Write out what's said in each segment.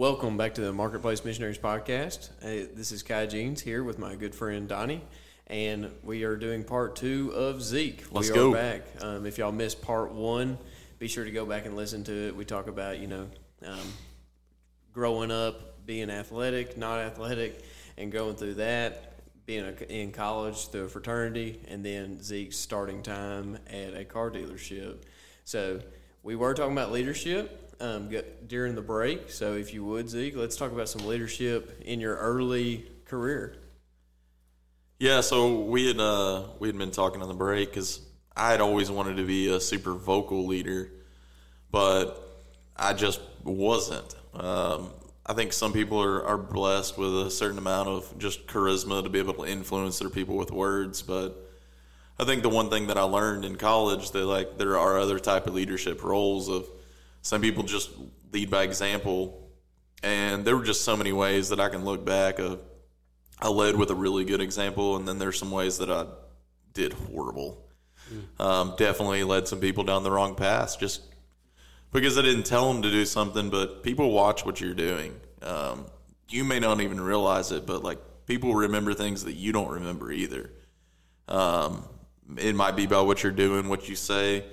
Welcome back to the Marketplace Missionaries Podcast. Uh, this is Kai Jeans here with my good friend Donnie, and we are doing part two of Zeke. Let's we go. are back. Um, if y'all missed part one, be sure to go back and listen to it. We talk about, you know, um, growing up, being athletic, not athletic, and going through that, being a, in college through a fraternity, and then Zeke's starting time at a car dealership. So we were talking about leadership um, during the break. So if you would, Zeke, let's talk about some leadership in your early career. Yeah, so we had uh, we had been talking on the break because I had always wanted to be a super vocal leader, but I just wasn't. Um, I think some people are, are blessed with a certain amount of just charisma to be able to influence their people with words, but I think the one thing that I learned in college that like there are other type of leadership roles of some people just lead by example, and there were just so many ways that I can look back of I led with a really good example, and then there's some ways that I did horrible. Um, definitely led some people down the wrong path just because I didn't tell them to do something, but people watch what you're doing. Um, you may not even realize it, but like people remember things that you don't remember either. Um, it might be about what you're doing, what you say.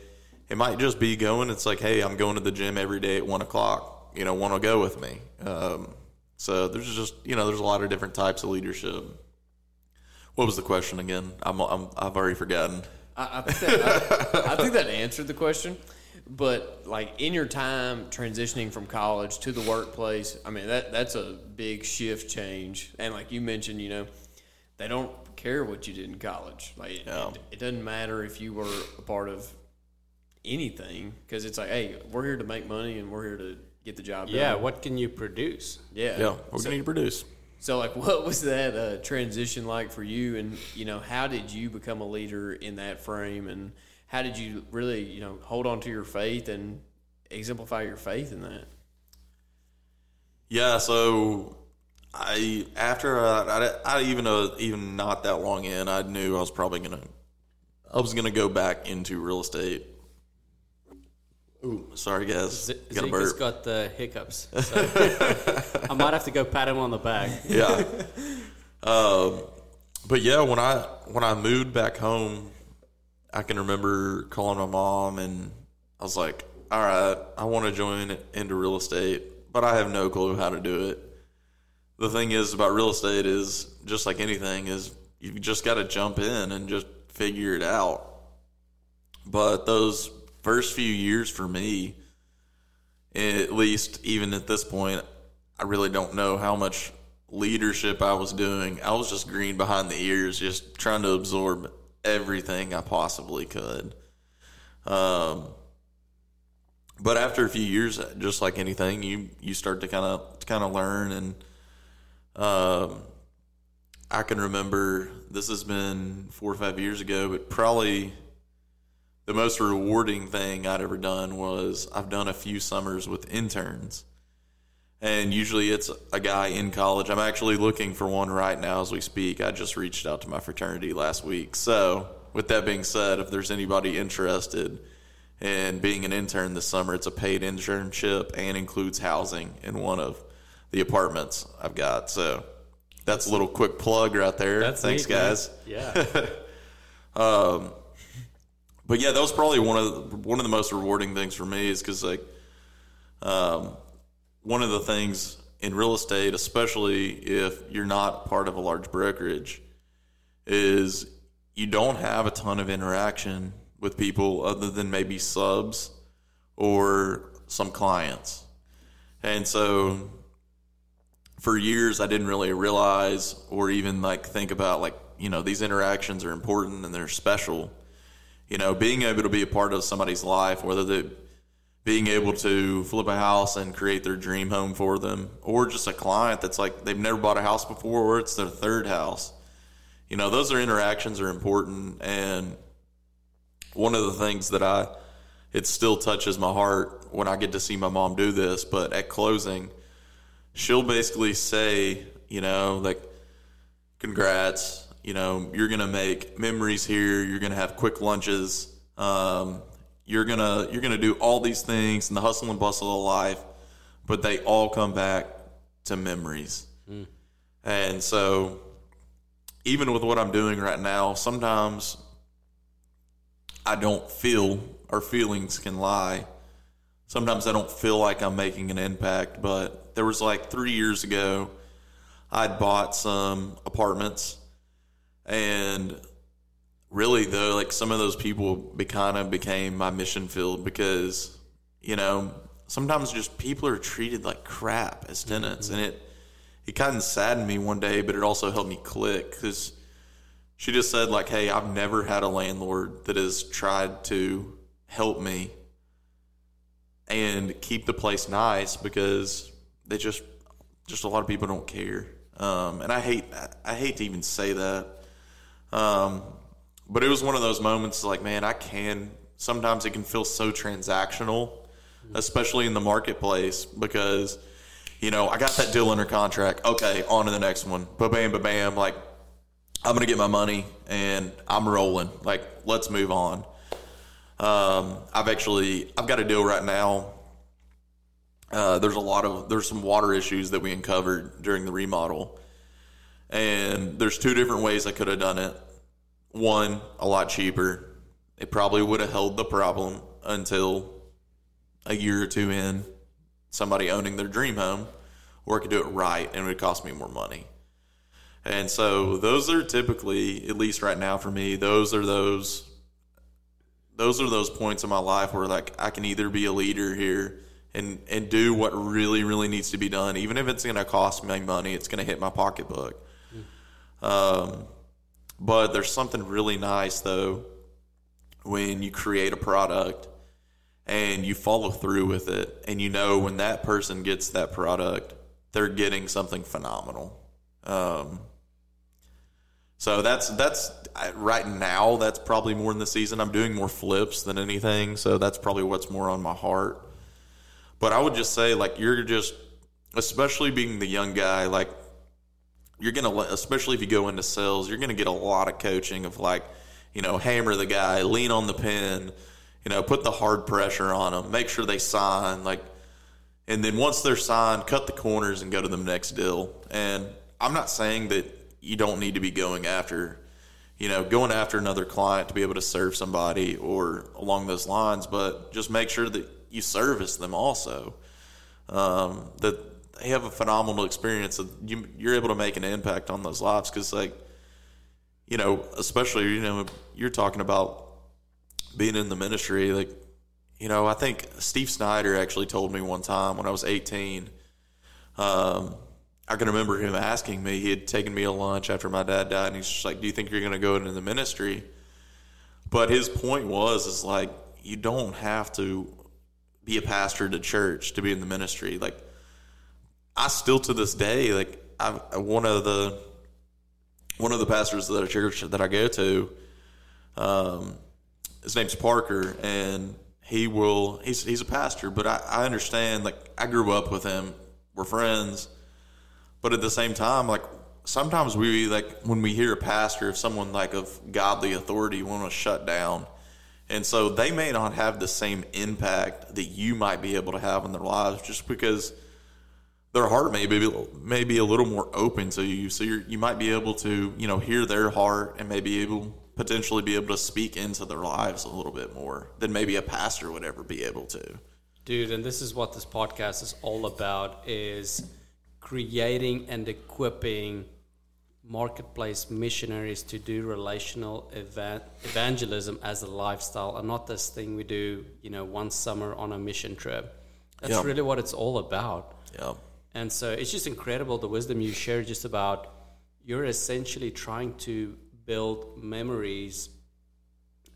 It might just be going. It's like, hey, I'm going to the gym every day at one o'clock. You know, want to go with me? Um, so there's just you know, there's a lot of different types of leadership. What was the question again? I'm, I'm I've already forgotten. I, I, think that, I, I think that answered the question. But like in your time transitioning from college to the workplace, I mean that that's a big shift change. And like you mentioned, you know, they don't care what you did in college. Like Yeah. it, it doesn't matter if you were a part of anything because it's like, hey, we're here to make money and we're here to get the job Yeah, done. what can you produce? Yeah, Yeah, we're So- going to produce. so, like, what was that uh, transition like for you? And you know, how did you become a leader in that frame? And how did you really, you know, hold on to your faith and exemplify your faith in that? Yeah, so I after uh, I, I even uh, even not that long in, I knew I was probably gonna I was gonna go back into real estate. Ooh, sorry guys, Z- got Zeke has got the hiccups. So I might have to go pat him on the back. yeah. Um, but yeah, when I when I moved back home, I can remember calling my mom and I was like, "All right, I want to join into real estate, but I have no clue how to do it." The thing is about real estate is just like anything is you just got to jump in and just figure it out. But those first few years for me, at least even at this point, I really don't know how much leadership I was doing. I was just green behind the ears, just trying to absorb everything I possibly could. Um, but after a few years, just like anything, you you start to kind of kind of learn, and um, I can remember this has been four or five years ago, but probably the most rewarding thing I'd ever done was I've done a few summers with interns and usually it's a guy in college. I'm actually looking for one right now as we speak. I just reached out to my fraternity last week. So, with that being said, if there's anybody interested in being an intern this summer, it's a paid internship and includes housing in one of the apartments I've got. So, that's a little quick plug right there. That's Thanks, neat, man. guys. Yeah. Um, but yeah, that was probably one of the, one of the most rewarding things for me is because like, um, one of the things in real estate, especially if you're not part of a large brokerage, is you don't have a ton of interaction with people other than maybe subs or some clients, and so for years I didn't really realize or even like think about like you know these interactions are important and they're special you know, being able to be a part of somebody's life, whether they being able to flip a house and create their dream home for them, or just a client that's like they've never bought a house before, or it's their third house. You know, those are interactions are important, and one of the things that I it still touches my heart when I get to see my mom do this. But at closing, she'll basically say, you know, like, congrats. You know, you're gonna make memories here. You're gonna have quick lunches. Um, you're gonna you're gonna do all these things in the hustle and bustle of life, but they all come back to memories. And so, even with what I'm doing right now, sometimes I don't feel, or feelings can lie. Sometimes I don't feel like I'm making an impact, but there was like three years ago, I'd bought some apartments, and really though, like some of those people be kind of became my mission field because, you know, sometimes just people are treated like crap as tenants, and it it kind of saddened me one day, but it also helped me click because she just said like, "Hey, I've never had a landlord that has tried to help me and keep the place nice because they just just a lot of people don't care." Um, and I hate I hate to even say that, um, but it was one of those moments like, man, I can sometimes it can feel so transactional, especially in the marketplace because you know I got that deal under contract. Okay, on to the next one. Ba bam, ba bam. Like I'm gonna get my money and I'm rolling. Like let's move on. Um, I've actually I've got a deal right now. Uh, there's a lot of there's some water issues that we uncovered during the remodel, and there's two different ways I could have done it. One, a lot cheaper. It probably would have held the problem until a year or two in, somebody owning their dream home, or I could do it right and it would cost me more money. And so those are typically, at least right now for me, those are those those are those points in my life where like I can either be a leader here and and do what really really needs to be done, even if it's going to cost me money, it's going to hit my pocketbook. Um, but there's something really nice though when you create a product and you follow through with it, and you know when that person gets that product, they're getting something phenomenal. Um, so that's that's right now. That's probably more in the season. I'm doing more flips than anything, so that's probably what's more on my heart. But I would just say, like, you're just, especially being the young guy, like, you're gonna, especially if you go into sales, you're gonna get a lot of coaching of like, you know, hammer the guy, lean on the pin, you know, put the hard pressure on them, make sure they sign, like, and then once they're signed, cut the corners and go to the next deal. And I'm not saying that you don't need to be going after, you know, going after another client to be able to serve somebody or along those lines, but just make sure that you service them also. Um, that have a phenomenal experience. You, you're able to make an impact on those lives because, like, you know, especially you know, you're talking about being in the ministry, like you know, I think Steve Snyder actually told me one time when I was 18. Um, I can remember him asking me. He had taken me to lunch after my dad died, and he's just like, "Do you think you're going to go into the ministry?" But his point was, is like, you don't have to be a pastor to church to be in the ministry. Like, I still to this day, like, I one of the one of the pastors at a church that I go to, um, his name's Parker, and he will. He's he's a pastor, but I, I understand. Like I grew up with him. We're friends, but at the same time, like sometimes we like when we hear a pastor, if someone like of godly authority want to shut down, and so they may not have the same impact that you might be able to have in their lives, just because their heart may be may be a little more open to you. So you you might be able to you know hear their heart and maybe able potentially be able to speak into their lives a little bit more than maybe a pastor would ever be able to. Dude, and this is what this podcast is all about is creating and equipping marketplace missionaries to do relational eva- evangelism as a lifestyle and not this thing we do, you know, one summer on a mission trip. That's Yeah. really what it's all about. Yeah. And so it's just incredible the wisdom you share just about you're essentially trying to build memories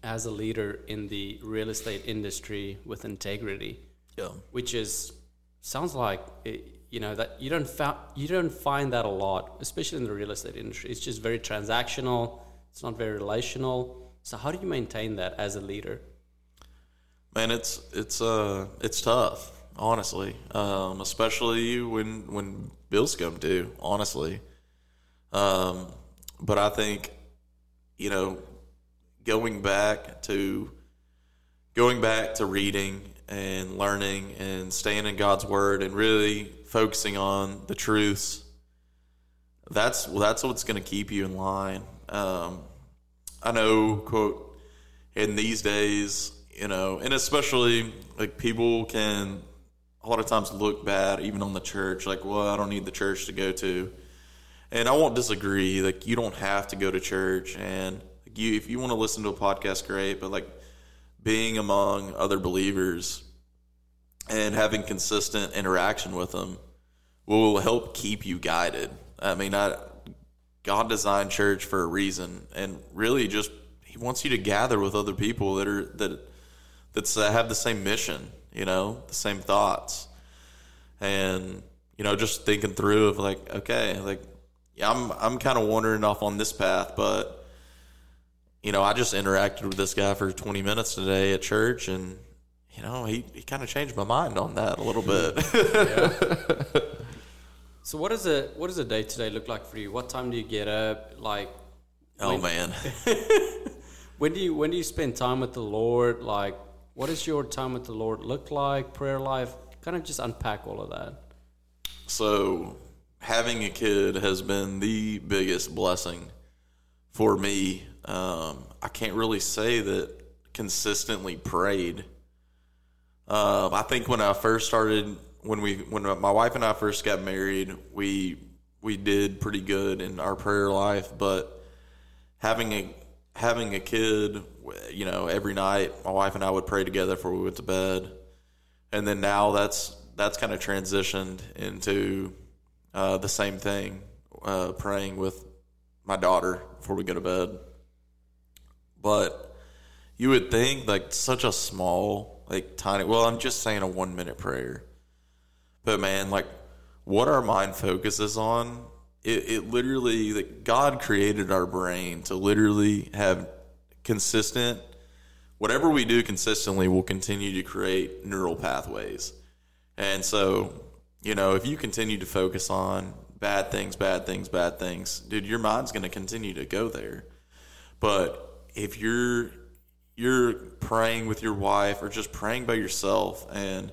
as a leader in the real estate industry with integrity, Yeah. which is sounds like it, you know that you don't you don't find that a lot, especially in the real estate industry. It's just very transactional. It's not very relational. So how do you maintain that as a leader? Man, it's it's uh it's tough, honestly. Um, especially when when bills come due, honestly. Um, but I think, you know, going back to going back to reading and learning and staying in God's word and really focusing on the truths, that's that's what's going to keep you in line. Um, I know, quote, in these days, you know, and especially like people can a lot of times look bad even on the church, like, well, I don't need the church to go to. And I won't disagree. Like, you don't have to go to church, and like you if you want to listen to a podcast, great. But like being among other believers and having consistent interaction with them will help keep you guided. I mean, I, God designed church for a reason, and really just He wants you to gather with other people that are that that uh, have the same mission, you know, the same thoughts, and you know, just thinking through of like, okay, like, yeah, I'm I'm kind of wandering off on this path, but you know, I just interacted with this guy for 20 minutes today at church, and you know, he, he kind of changed my mind on that a little bit. So what is a what does a day today look like for you? What time do you get up? Like, oh when- man, when do you when do you spend time with the Lord? Like, what does your time with the Lord look like? Prayer life? Kind of just unpack all of that. so having a kid has been the biggest blessing for me. Um, I can't really say that consistently prayed. Um, I think when I first started, when we, when my wife and I first got married, we we did pretty good in our prayer life. But having a having a kid, you know, every night, my wife and I would pray together before we went to bed, and then now that's that's kind of transitioned into uh, the same thing, uh, praying with my daughter before we go to bed. But you would think like such a small, like tiny. Well, I'm just saying a one minute prayer, but man, like what our mind focuses on, it, it literally like God created our brain to literally have consistent. Whatever we do consistently will continue to create neural pathways. And so, you know, if you continue to focus on bad things, bad things, bad things, dude, your mind's going to continue to go there. But if you're you're praying with your wife or just praying by yourself and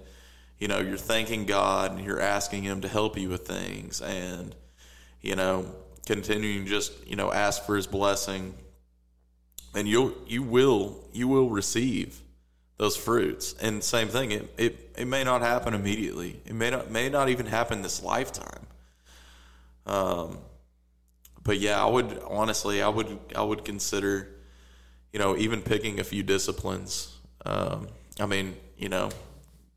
you know, you're thanking God and you're asking him to help you with things and you know, continuing just, you know, ask for his blessing and you'll you will you will receive those fruits. And same thing, it, it it may not happen immediately. It may not may not even happen this lifetime. Um, but yeah, I would honestly, I would I would consider, you know, even picking a few disciplines. Um, I mean, you know,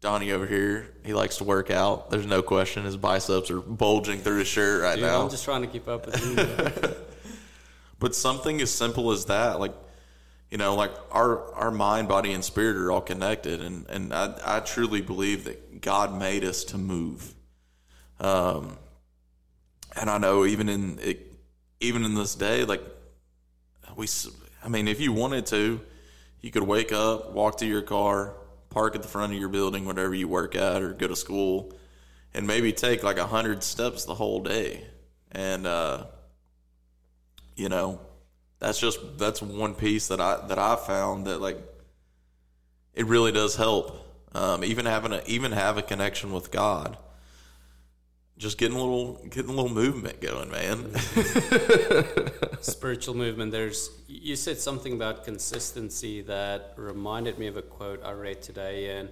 Donnie over here, he likes to work out. There's no question his biceps are bulging through his shirt right Dude, now. I'm just trying to keep up with you. But something as simple as that, like you know, like our our mind, body, and spirit are all connected, and and I, I truly believe that God made us to move. Um, and I know even in it, even in this day, like we, s- I mean, if you wanted to, you could wake up, walk to your car, park at the front of your building, whatever you work at or go to school, and maybe take like a hundred steps the whole day, and. uh you know that's just that's one piece that i that i found that like it really does help um, even having a even have a connection with god just getting a little getting a little movement going man spiritual movement there's you said something about consistency that reminded me of a quote i read today and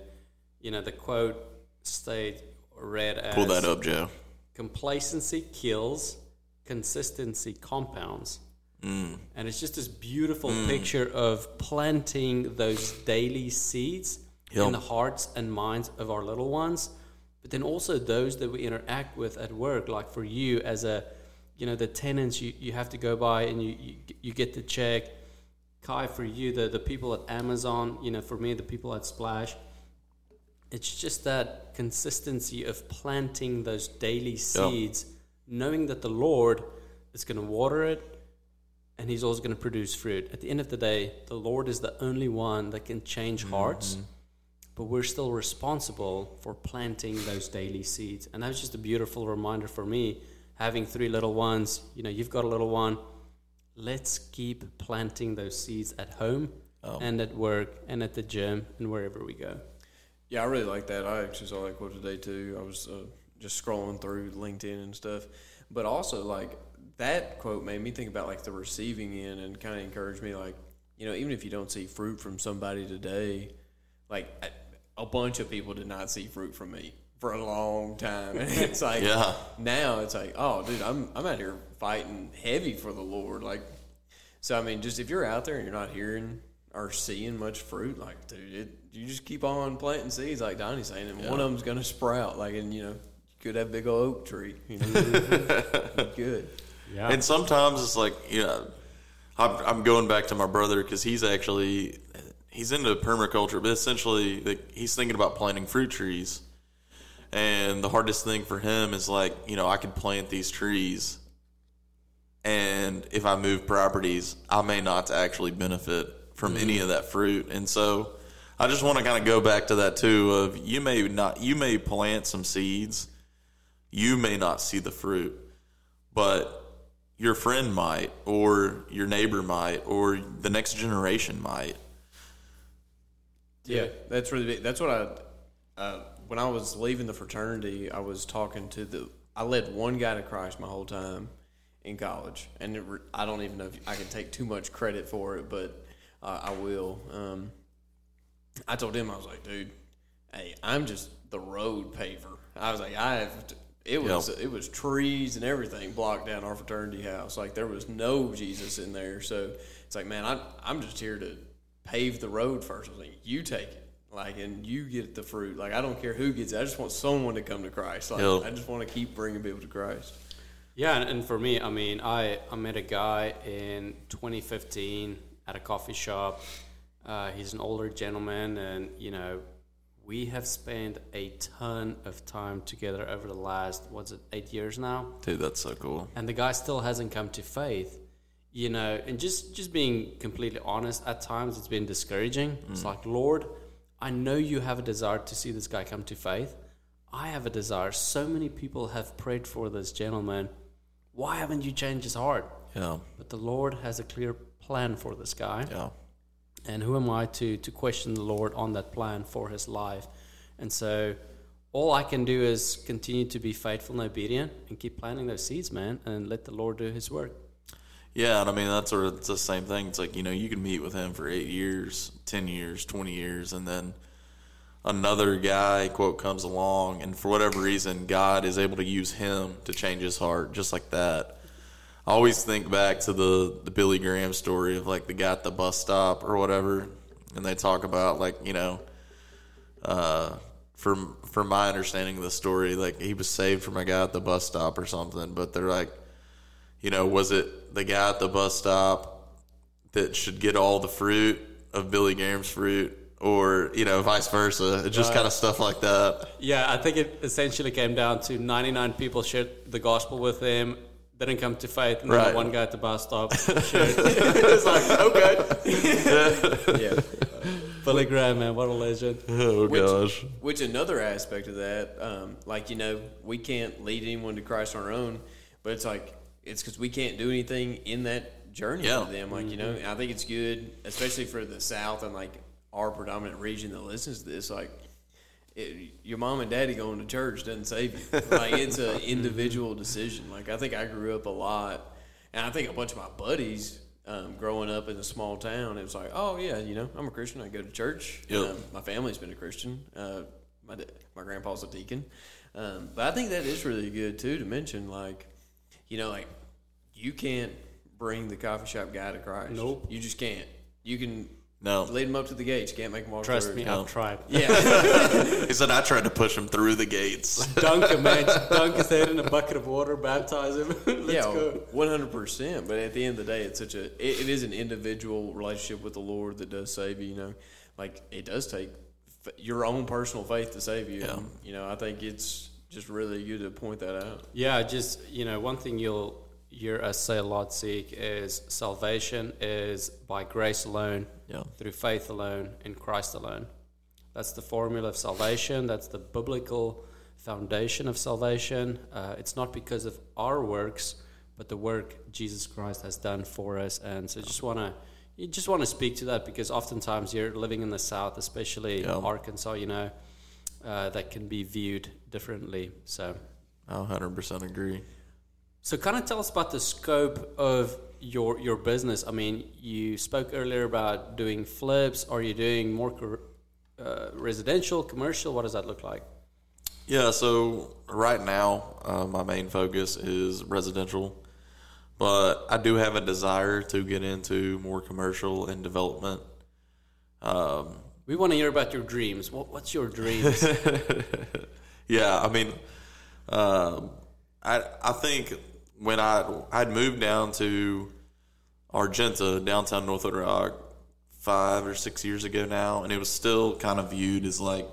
you know the quote stayed read as pull that up joe complacency kills consistency compounds Mm. and it's just this beautiful picture of planting those daily seeds Yep. in the hearts and minds of our little ones but then also those that we interact with at work like for you as a you know the tenants you, you have to go by and you, you you get the check. Kai for you the the people at amazon you know for me the people at splash it's just that consistency of planting those daily seeds knowing that the lord is going to water it and he's also going to produce fruit. At the end of the day the lord is the only one that can change mm-hmm. hearts but we're still responsible for planting those daily seeds. And that was just a beautiful reminder for me, having three little ones. You know, you've got a little one. Let's keep planting those seeds at home Oh. and at work and at the gym and wherever we go. Yeah, I really like that. I actually saw that quote today too. I was uh, just scrolling through LinkedIn and stuff, but also like that quote made me think about like the receiving end and kind of encouraged me like you know even if you don't see fruit from somebody today, like a, a bunch of people did not see fruit from me for a long time, and it's like Yeah. now it's like oh dude I'm I'm out here fighting heavy for the Lord like so I mean, just if you're out there and you're not hearing or seeing much fruit, like dude, it, you just keep on planting seeds, like Donnie's saying, and one of them's gonna sprout. Like, and you know, you could have a big old oak tree. You know, good. Yeah. And sometimes it's like, you know, I'm, I'm going back to my brother because he's actually he's into permaculture, but essentially like, he's thinking about planting fruit trees. And the hardest thing for him is like, you know, I could plant these trees, and if I move properties, I may not actually benefit from any mm-hmm. of that fruit. And so, I just want to kind of go back to that too. Of you may not, you may plant some seeds, you may not see the fruit, but your friend might, or your neighbor might, or the next generation might. Yeah, that's really big. That's what I. Uh, when I was leaving the fraternity, I was talking to the. I led one guy to Christ my whole time in college, and it, I don't even know if I can take too much credit for it, but uh, I will. Um, I told him I was like, dude, hey, I'm just the road paver. I was like, I have. To, it was it was trees and everything blocked down our fraternity house. Like there was no Jesus in there. So it's like, man, I I'm just here to pave the road first. I was like, you take it. Like and you get the fruit. Like I don't care who gets it. I just want someone to come to Christ. Like Yep. I just want to keep bringing people to Christ. Yeah, and, and for me, I mean, I, I met a guy in 2015 at a coffee shop. Uh, he's an older gentleman, and you know, we have spent a ton of time together over the last what's it, eight years now, Dude, that's so cool. and the guy still hasn't come to faith. You know, and just just being completely honest, at times it's been discouraging. It's mm. like, Lord, I know you have a desire to see this guy come to faith. I have a desire. So many people have prayed for this gentleman. Why haven't you changed his heart? Yeah, But the Lord has a clear plan for this guy. yeah, And who am I to, to question the Lord on that plan for his life? And so all I can do is continue to be faithful and obedient and keep planting those seeds, man, and let the Lord do his work. Yeah. And I mean, that's sort of the same thing. It's like you know, you can meet with him for eight years, ten years, twenty years, and then another guy quote comes along, and for whatever reason, God is able to use him to change his heart, just like that. I always think back to the the Billy Graham story of like the guy at the bus stop or whatever, and they talk about like you know, uh, from from my understanding of the story, like he was saved from a guy at the bus stop or something, but they're like, you know, was it the guy at the bus stop that should get all the fruit of Billy Graham's fruit, or you know, vice versa? It's just kind of stuff like that. Yeah, I think it essentially came down to 99 people shared the gospel with him, didn't come to faith, and Right. the one guy at the bus stop shared. it's like, okay. Yeah. Billy Graham, man, what a legend. Oh Which- gosh, Which another aspect of that, um, like you know, we can't lead anyone to Christ on our own, but it's like it's because we can't do anything in that journey Yeah. for them. Like you know, I think it's good, especially for the South and like our predominant region that listens to this. Like it, your mom and daddy going to church doesn't save you. Like it's an individual decision. Like I think I grew up a lot, and I think a bunch of my buddies. Um, growing up in a small town, it was like, oh yeah, you know, I'm a Christian. I go to church. Yep. Um, my family's been a Christian. Uh, my my grandpa's a deacon, um, but I think that is really good too to mention. Like, you know, like you can't bring the coffee shop guy to Christ. Nope. you just can't. You can no. lead him up to the gates. You can't make him walk Trust through. me, No. I've tried. Yeah, He said I tried to push him through the gates. Dunk him, man. Just dunk his head in a bucket of water, baptize him. Let's yeah, go. one hundred percent. But at the end of the day, it's such a it, it is an individual relationship with the Lord that does save you. You know, like it does take f- your own personal faith to save you. Yeah. And, you know, I think it's just really good to point that out. Yeah, just you know, one thing you'll say a lot, Zeke, is salvation is by grace alone, Yeah. through faith alone, in Christ alone. That's the formula of salvation. That's the biblical foundation of salvation. Uh, it's not because of our works, but the work Jesus Christ has done for us. And so, just want to. You just want to speak to that because oftentimes you're living in the South, especially Yeah. Arkansas. You know, uh, that can be viewed differently. So, I 100% agree. So kind of tell us about the scope of your your business. I mean, you spoke earlier about doing flips. Are you doing more uh, residential, commercial? What does that look like? Yeah, so right now, uh, my main focus is residential, but I do have a desire to get into more commercial and development. Um, We want to hear about your dreams. What, what's your dreams? yeah, I mean, um I I think when I I'd moved down to Argenta, downtown North Little Rock, five or six years ago now, and it was still kind of viewed as like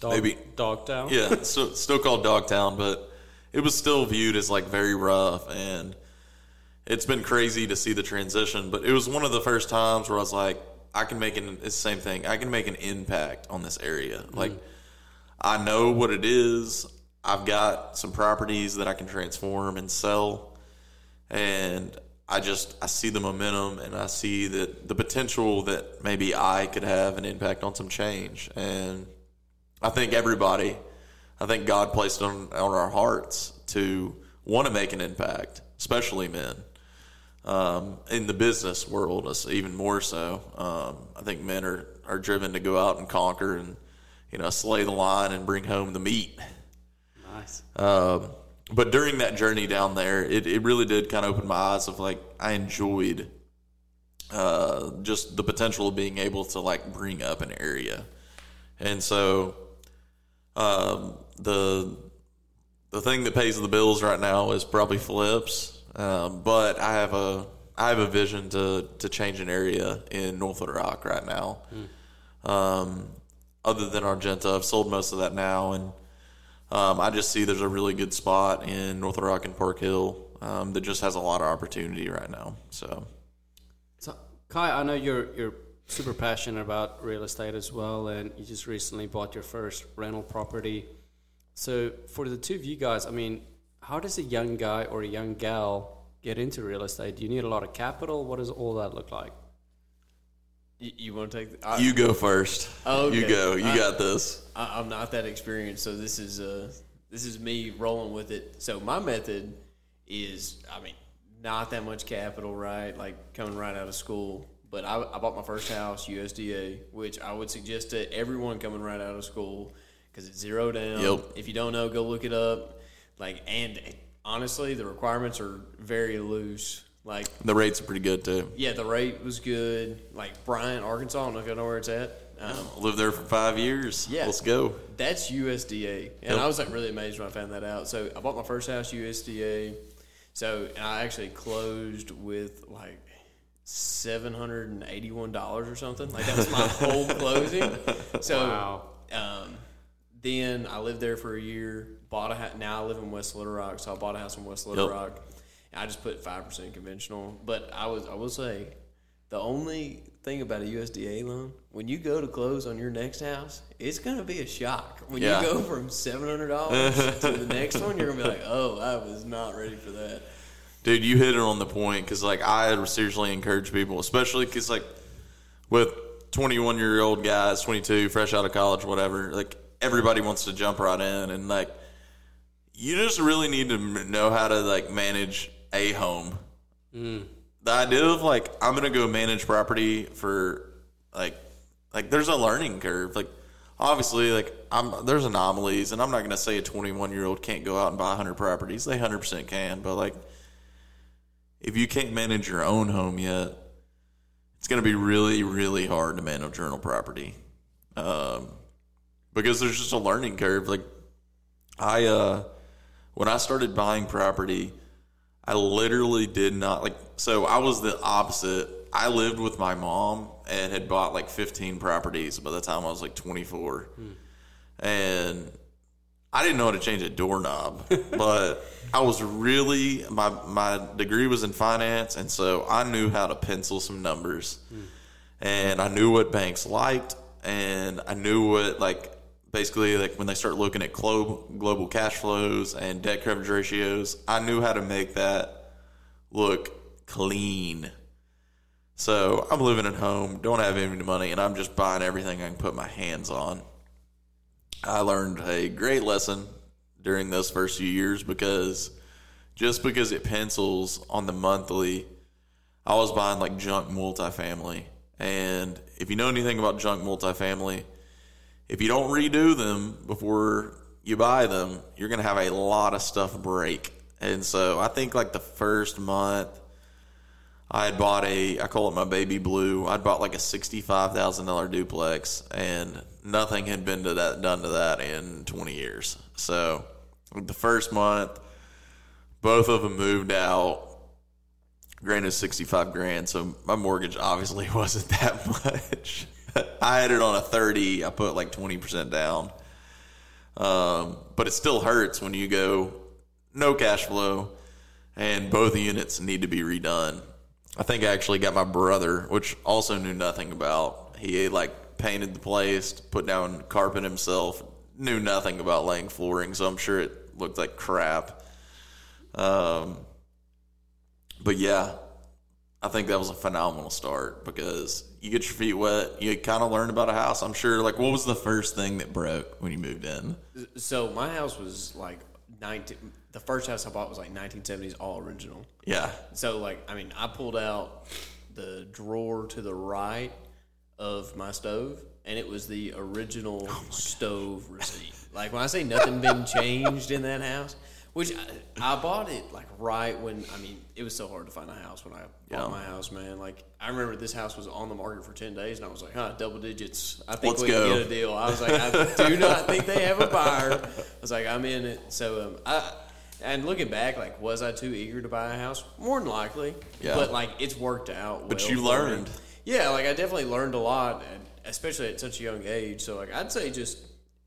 Dog, Maybe- Dogtown. yeah, it's still, still called Dogtown, but it was still viewed as like very rough, and it's been crazy to see the transition. But it was one of the first times where I was like, I can make an it's the same thing. I can make an impact on this area. Like, mm-hmm. I know what it is. I've got some properties that I can transform and sell, and I just I see the momentum and I see that the potential that maybe I could have an impact on some change and. I think everybody, I think God placed on on our hearts to want to make an impact, especially men. Um, in the business world, even more so. Um, I think men are, are driven to go out and conquer and you know slay the lion and bring home the meat. Nice. Um, but during that journey down there, it, it really did kind of open my eyes of like I enjoyed uh, just the potential of being able to like bring up an area, and so um, the the thing that pays the bills right now is probably flips. Um, but I have a I have a vision to to change an area in North Little Rock right now. Um, other than Argenta, I've sold most of that now, and um, I just see there's a really good spot in North Rock and Park Hill um, that just has a lot of opportunity right now. So So, Kai, I know you're you're super passionate about real estate as well, and you just recently bought your first rental property. So, for the two of you guys, I mean, how does a young guy or a young gal get into real estate? Do you need a lot of capital? What does all that look like? You, you want to take? The, I, you go first. Oh, You go. You I- got this. I, I'm not that experienced, so this is uh, this is me rolling with it. So my method is, I mean, not that much capital, right? Like coming right out of school. But I, I bought my first house USDA, which I would suggest to everyone coming right out of school because it's zero down. Yep. If you don't know, go look it up. Like, and honestly, the requirements are very loose. Like, The rates are pretty good too. yeah, the rate was good. Like Bryant, Arkansas. I don't know if you know where it's at. Um, Lived there for five years. Yeah. Let's go. that's USDA, and Yep. I was like really amazed when I found that out. So I bought my first house USDA. So and I actually closed with like seven hundred and eighty-one dollars or something. Like that was my whole closing. So Wow. um, then I lived there for a year. Bought a house. Now I live in West Little Rock, so I bought a house in West Little Yep. Rock. I just put five percent conventional. But I was I will say, the only thing about a USDA loan, when you go to close on your next house, it's gonna be a shock. When Yeah. you go from seven hundred dollars to the next one, you're gonna be like, oh, I was not ready for that. Dude, you hit it on the point because, like, I seriously encourage people, especially because, like, with 21 year old guys, 22, fresh out of college, whatever, like, everybody wants to jump right in. And, like, you just really need to know how to, like, manage a home. The idea of, like, I'm going to go manage property for, like, like, there's a learning curve. Like, obviously, like, I'm, there's anomalies, and I'm not going to say a 21 year old can't go out and buy 100 properties. They 100% can, but, like, if you can't manage your own home yet, it's going to be really, really hard to manage rental property. Um, because there's just a learning curve. Like, I, uh, when I started buying property, I literally did not, like, so I was the opposite. I lived with my mom and had bought like 15 properties by the time I was like 24. Hmm. And I didn't know how to change a doorknob, but I was really my my degree was in finance, and so I knew how to pencil some numbers, hmm. and I knew what banks liked, and I knew what like basically like when they start looking at global global cash flows and debt coverage ratios, I knew how to make that look clean. So I'm living at home, don't have any money, and I'm just buying everything I can put my hands on. I learned a great lesson during those first few years because just because it pencils on the monthly, I was buying like junk multifamily. And if you know anything about junk multifamily, if you don't redo them before you buy them, you're going to have a lot of stuff break. And so I think like the first month, I had bought a, I call it my baby blue. I'd bought like a sixty-five thousand dollar duplex, and nothing had been to that done to that in twenty years. So the first month, both of them moved out. Granted, sixty-five grand, so my mortgage obviously wasn't that much. I had it on a thirty. I put like twenty percent down, um, but it still hurts when you go no cash flow, and both units need to be redone. I think I actually got my brother, which also knew nothing about. He like painted the place, put down carpet himself, knew nothing about laying flooring, so I'm sure it looked like crap. Um, but yeah, I think that was a phenomenal start because you get your feet wet, you kind of learn about a house. I'm sure. Like, what was the first thing that broke when you moved in? So my house was like 19. The first house I bought was like 1970s, all original. Yeah, So like, I mean, I pulled out the drawer to the right of my stove, and it was the original oh stove receipt. Like when I say nothing been changed in that house, which I, I bought it like right when I mean it was so hard to find a house when I bought Yeah. my house, man. Like I remember this house was on the market for ten days, and I was like, huh, double digits. I think Let's we go. can get a deal. I was like, I do not think they have a buyer. I was like, I'm in it. So um, I. And looking back, like, was I too eager to buy a house? More than likely. Yeah. But like, it's worked out. But you for me. learned. Yeah, like I definitely learned a lot, and especially at such a young age. So like, I'd say just,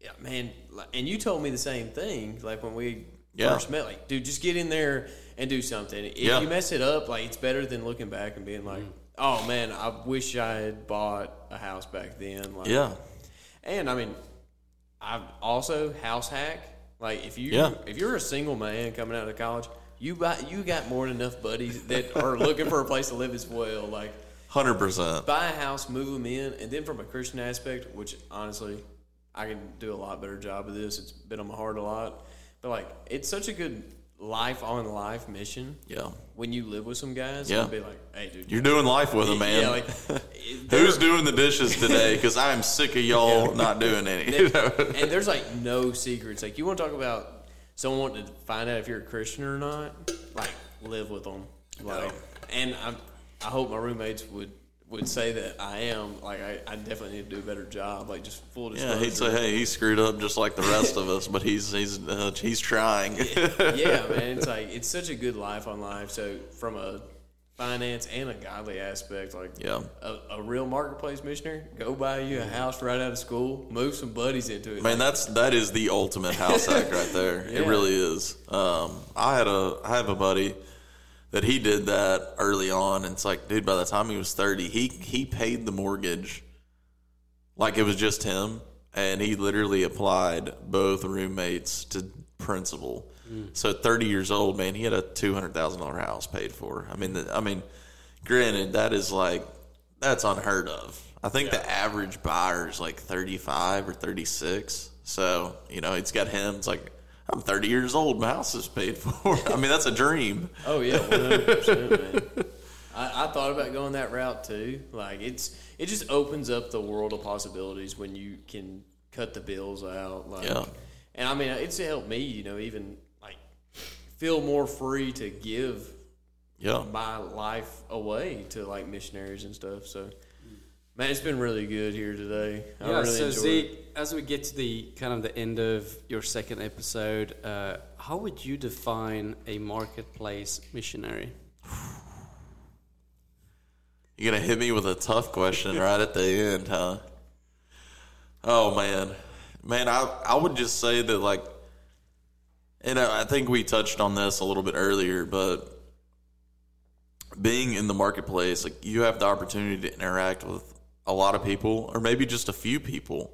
yeah, man. And you told me the same thing. Like when we Yeah. first met, like, dude, just get in there and do something. If Yeah. you mess it up, like, it's better than looking back and being like, mm. oh man, I wish I had bought a house back then. Like, yeah, and I mean, I've also house hack. Like if you Yeah. if you're a single man coming out of college, you buy you got more than enough buddies that are looking for a place to live as well. Like hundred percent. buy a house, move them in, and then from a Christian aspect, which honestly, I can do a lot better job of this. It's been on my heart a lot, but like it's such a good life on life mission Yeah, when you live with some guys. Yeah. be like, hey, dude, you're doing life with them, man. yeah, like Who's doing the dishes today? Because I am sick of y'all not doing any. and there's like no secrets. Like you want to talk about someone wanting to find out if you're a Christian or not, like live with them. Like, and I, I hope my roommates would would say that I am. Like I, I definitely need to do a better job. Like just full disclosure. yeah, he'd say, "Hey, he screwed up just like the rest of us, but he's he's uh, he's trying." yeah, man. It's like it's such a good life on life. So from a finance and a godly aspect, like Yeah. a, a real marketplace missionary, go buy you a house right out of school, move some buddies into it. Man, that's that is the ultimate house hack right there. It really is. Um, I had a I have a buddy that he did that early on, and it's like, dude, by the time he was thirty, he he paid the mortgage like it was just him, and he literally applied both roommates to principal. Mm. So thirty years old, man, he had a two hundred thousand dollar house paid for. I mean, the, I mean, granted, that is like that's unheard of. I think the average buyer is like 35 or 36. So, you know, it's got him. It's like, I'm 30 years old. My house is paid for. I mean, that's a dream. Oh yeah, one hundred percent, man. I, I thought about going that route too. Like it's it just opens up the world of possibilities when you can cut the bills out. Like, Yeah. and I mean it's helped me, you know, even like feel more free to give Yeah. my life away to like missionaries and stuff. So, man, it's been really good here today. I yeah, really so Zeke, it. as we get to the kind of the end of your second episode, uh, how would you define a marketplace missionary? You're going to hit me with a tough question right at the end, huh? Oh, man. Man, I, I would just say that, like, and I I think we touched on this a little bit earlier, but being in the marketplace, like, you have the opportunity to interact with a lot of people, or maybe just a few people,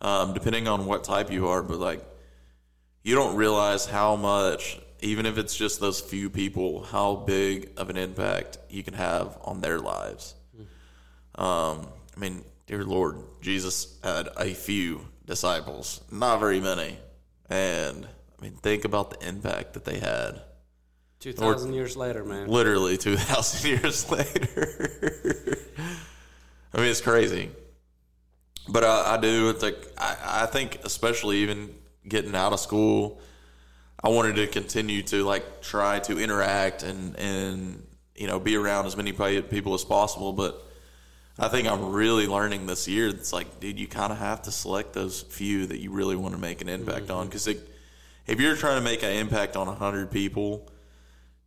um, depending on what type you are. But, like, you don't realize how much, even if it's just those few people, how big of an impact you can have on their lives. Um, I mean, dear Lord, Jesus had a few disciples, not very many. And I mean, think about the impact that they had. Two thousand years later, man. Literally 2,000 years later. I mean, it's crazy. But I, I do. It's like I, I think, especially even getting out of school, I wanted to continue to like try to interact and and you know be around as many people as possible. But I think I'm really learning this year. It's like, dude, you kind of have to select those few that you really want to make an impact on. Mm-hmm. Because if you're trying to make an impact on hundred people,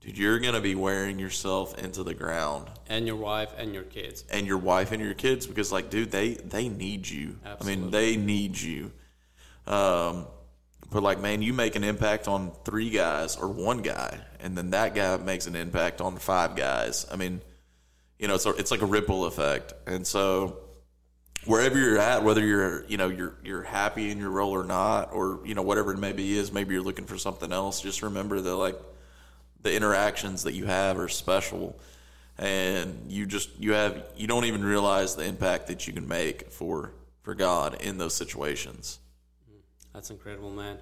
dude, you're gonna be wearing yourself into the ground. And your wife and your kids. and your wife and your kids because like dude they they need you. I mean they need you. Um but like man you make an impact on three guys or one guy and then that guy makes an impact on five guys. I mean you know it's, a, it's like a ripple effect. And so wherever you're at whether you're you know you're you're happy in your role or not or you know whatever it maybe is maybe you're looking for something else just remember that like the interactions that you have are special and you just you have you don't even realize the impact that you can make for for God in those situations. That's incredible, man.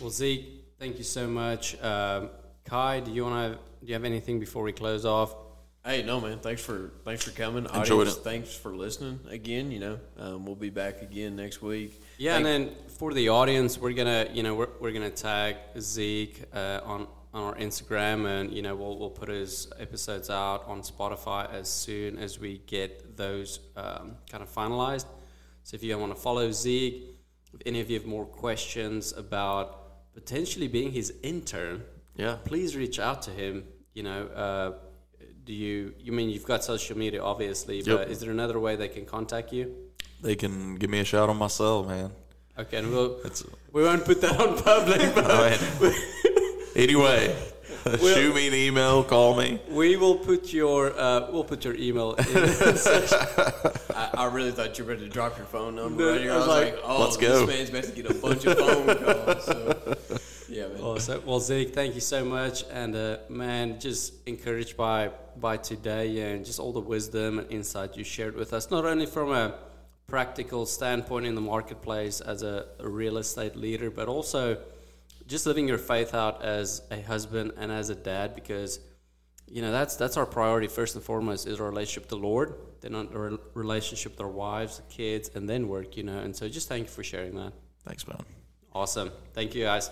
Well, Zeke, thank you so much. Um, Kai, do you want to? Do you have anything before we close off? Hey, no, man. Thanks for thanks for coming. Enjoyed Audience, it. thanks for listening again. You know, um, we'll be back again next week. Yeah, Thank- and then for the audience, we're gonna, you know, we're, we're gonna tag Zeke uh, on on our Instagram, and you know, we'll we'll put his episodes out on Spotify as soon as we get those um, kind of finalized. So if you want to follow Zeke, if any of you have more questions about potentially being his intern, Yeah. please reach out to him. You know, uh, do you? You mean you've got social media, obviously, Yep. but is there another way they can contact you? They can give me a shout on my cell, man. Okay, and we'll, we won't put that on public, but I mean, anyway. shoot me an email, call me. we will put your uh, we'll put your email. In the. I, I really thought you were ready to drop your phone number No, right here. I I was was like, like, oh, let's go. this man's about to get a bunch of phone calls. So, yeah, man. well, so, well, Zeke, thank you so much, and uh, man, just encouraged by by today and just all the wisdom and insight you shared with us, not only from a practical standpoint in the marketplace as a, a real estate leader, but also just living your faith out as a husband and as a dad, because you know that's that's our priority first and foremost is our relationship to the Lord, then our relationship with our wives, kids, and then work. You know, and so just thank you for sharing that. Thanks, man. Awesome. Thank you, guys.